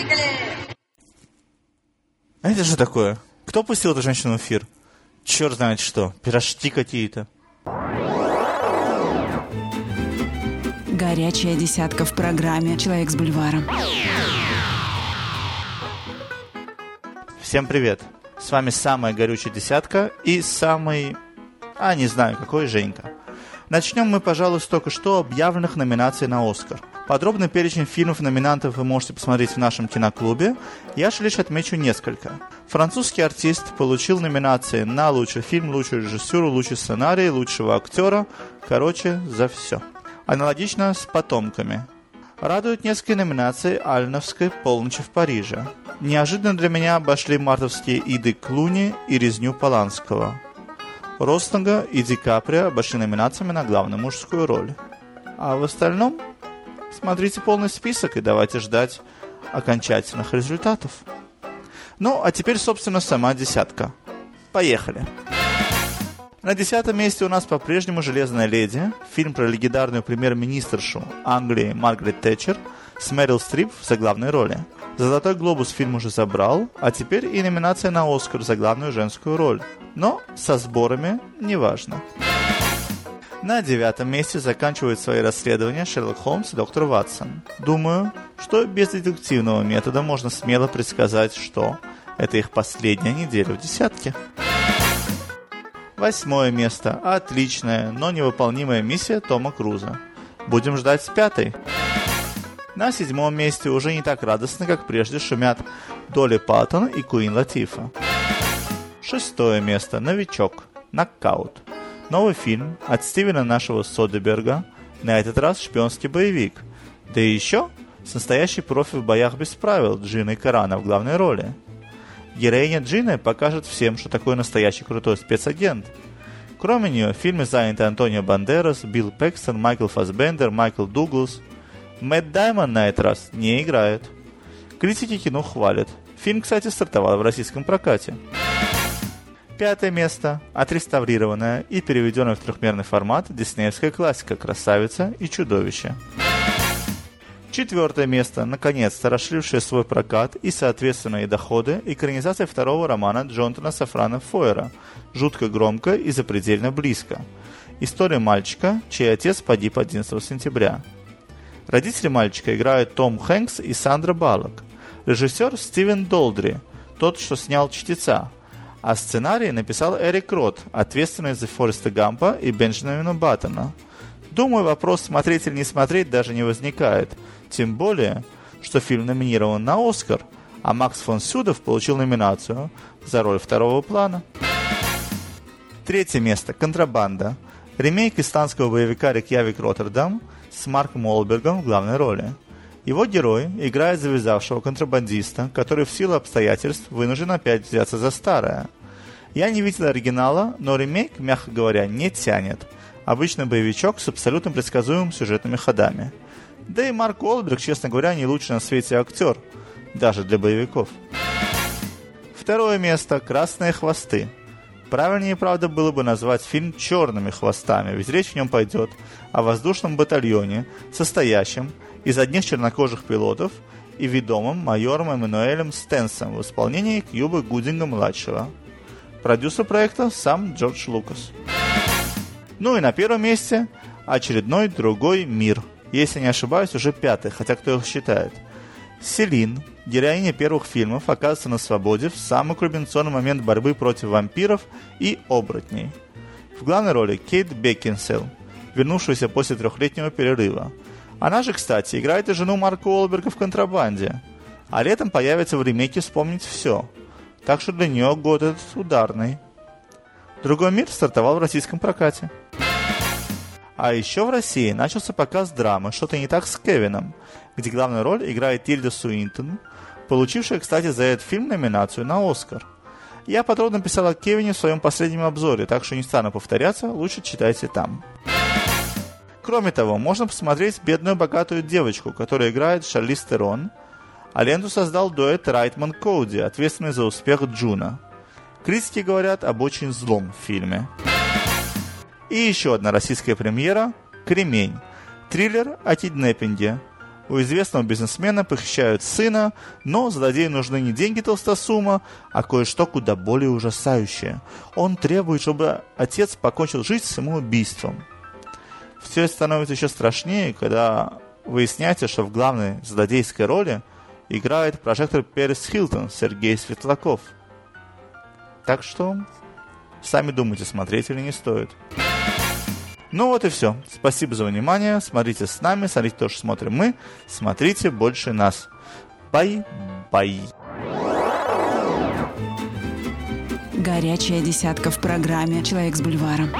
Поехали! А это же такое? Кто пустил эту женщину в эфир? Черт знает что. Пирожки какие-то. Горячая десятка в программе «Человек с бульваром». Всем привет. С вами самая горючая десятка и самый... А, не знаю, какой Женька. Начнем мы, пожалуй, с только что объявленных номинаций на Оскар. Подробный перечень фильмов-номинантов вы можете посмотреть в нашем киноклубе. Я же лишь отмечу несколько. Французский артист получил номинации на лучший фильм, лучшую режиссуру, лучший сценарий, лучшего актера. Короче, за все. Аналогично с «Потомками». Радуют несколько номинаций Альновской «Полночи в Париже». Неожиданно для меня обошли мартовские «Иды Клуни» и «Резню Поланского». Рослинга и Ди Каприо обошли номинациями на главную мужскую роль. А в остальном смотрите полный список и давайте ждать окончательных результатов. Ну, а теперь, собственно, сама десятка. Поехали! На десятом месте у нас по-прежнему «Железная леди», фильм про легендарную премьер-министршу Англии Маргарет Тэтчер с Мэрил Стрип в заглавной роли. «Золотой глобус» фильм уже забрал, а теперь и номинация на «Оскар» за главную женскую роль. Но со сборами неважно. На девятом месте заканчивает свои расследования Шерлок Холмс и доктор Ватсон. Думаю, что без дедуктивного метода можно смело предсказать, что это их последняя неделя в десятке. Восьмое место. Отличная, но невыполнимая миссия Тома Круза. Будем ждать с пятой. На седьмом месте уже не так радостно, как прежде шумят Долли Паттон и Куин Латифа. Шестое место. Новичок. Нокаут. Новый фильм от Стивена нашего Содеберга. На этот раз шпионский боевик. Да и еще с настоящей профи в боях без правил Джиной Карана в главной роли. Героиня Джины покажет всем, что такое настоящий крутой спецагент. Кроме нее, в фильме заняты Антонио Бандерас, Билл Пекстон, Майкл Фасбендер, Майкл Дуглас. Мэтт Даймон на этот раз не играет. Критики кино хвалят. Фильм, кстати, стартовал в российском прокате. Пятое место. Отреставрированная и переведенная в трехмерный формат диснеевская классика «Красавица и чудовище». Четвертое место, наконец-то расширившее свой прокат и, соответственно, и доходы, экранизация второго романа Джонатана Сафрана Фойера «Жутко громко и запредельно близко». История мальчика, чей отец погиб 11 сентября. Родители мальчика играют Том Хэнкс и Сандра Баллок. Режиссер Стивен Долдри, тот, что снял «Чтеца», а сценарий написал Эрик Рот, ответственный за Фореста Гампа и Бенджамина Баттона. Думаю, вопрос смотреть или не смотреть даже не возникает – тем более, что фильм номинирован на Оскар, а Макс фон Сюдов получил номинацию за роль второго плана. Третье место. «Контрабанда». Ремейк испанского боевика «Рекьявик Роттердам» с Марком Уолбергом в главной роли. Его герой играет завязавшего контрабандиста, который в силу обстоятельств вынужден опять взяться за старое. Я не видел оригинала, но ремейк, мягко говоря, не тянет. Обычный боевичок с абсолютно предсказуемыми сюжетными ходами – да и Марк Уолберг, честно говоря, не лучший на свете актер, даже для боевиков. Второе место – «Красные хвосты». Правильнее, правда, было бы назвать фильм «Черными хвостами», ведь речь в нем пойдет о воздушном батальоне, состоящем из одних чернокожих пилотов и ведомым майором Эммануэлем Стенсом в исполнении Кьюба Гудинга-младшего. Продюсер проекта сам Джордж Лукас. Ну и на первом месте очередной другой мир – если не ошибаюсь, уже пятый, хотя кто их считает. Селин, героиня первых фильмов, оказывается на свободе в самый кульминационный момент борьбы против вампиров и оборотней. В главной роли Кейт Бекинсел, вернувшаяся после трехлетнего перерыва. Она же, кстати, играет и жену Марка Уолберга в «Контрабанде». А летом появится в ремейке «Вспомнить все». Так что для нее год этот ударный. Другой мир стартовал в российском прокате. А еще в России начался показ драмы «Что-то не так с Кевином», где главную роль играет Тильда Суинтон, получившая, кстати, за этот фильм номинацию на Оскар. Я подробно писал о Кевине в своем последнем обзоре, так что не стану повторяться, лучше читайте там. Кроме того, можно посмотреть «Бедную богатую девочку», которая играет Шарлиз Терон, а ленту создал дуэт Райтман Коуди, ответственный за успех Джуно. Критики говорят об очень злом фильме. И еще одна российская премьера «Кремень». Триллер о киднеппинге. У известного бизнесмена похищают сына, но злодею нужны не деньги толстосума, а кое-что куда более ужасающее. Он требует, чтобы отец покончил жизнь самоубийством. Все становится еще страшнее, когда выясняется, что в главной злодейской роли играет прожектор Перес Хилтон Сергей Светлаков. Так что сами думайте, смотреть или не стоит. Ну вот и все. Спасибо за внимание. Смотрите с нами, смотрите то, что смотрим мы. Смотрите больше нас. Bye-bye. Горячая десятка в программе «Человек с бульваром».